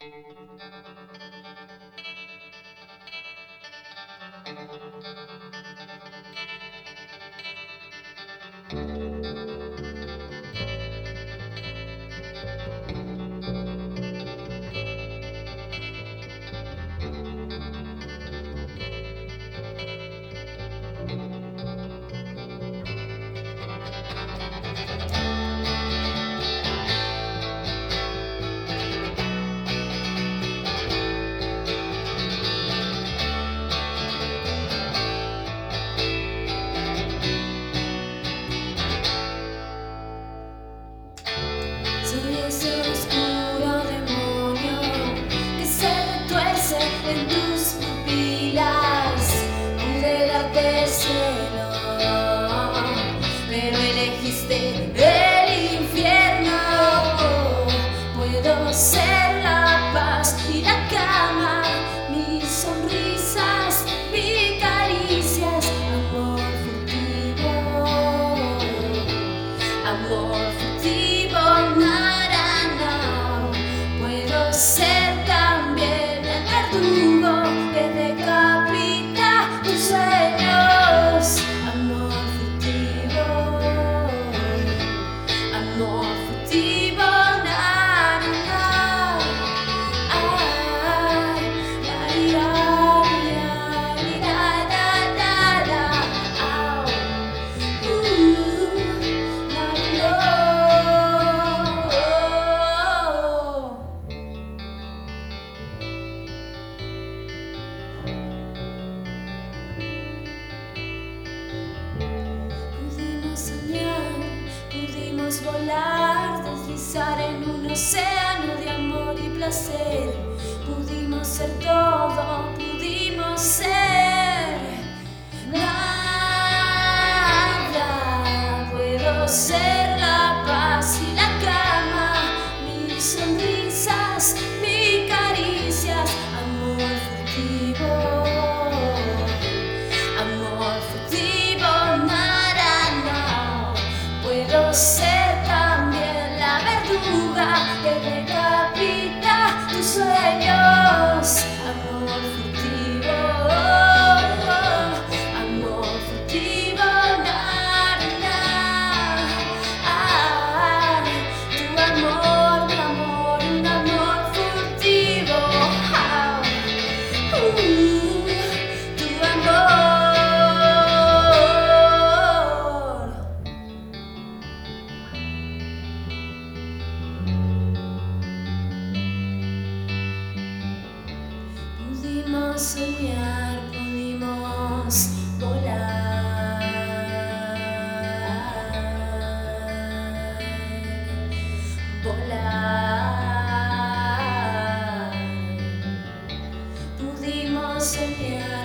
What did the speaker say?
Thank you. can do volar, deslizar en un océano de amor y placer. Pudimos ser todo, pudimos ser que decapita tus sueños. Amor furtivo, amor furtivo. Ah, tu amor, mi amor, un amor furtivo. Ah. Uh, pudimos volar, volar. Pudimos soñar,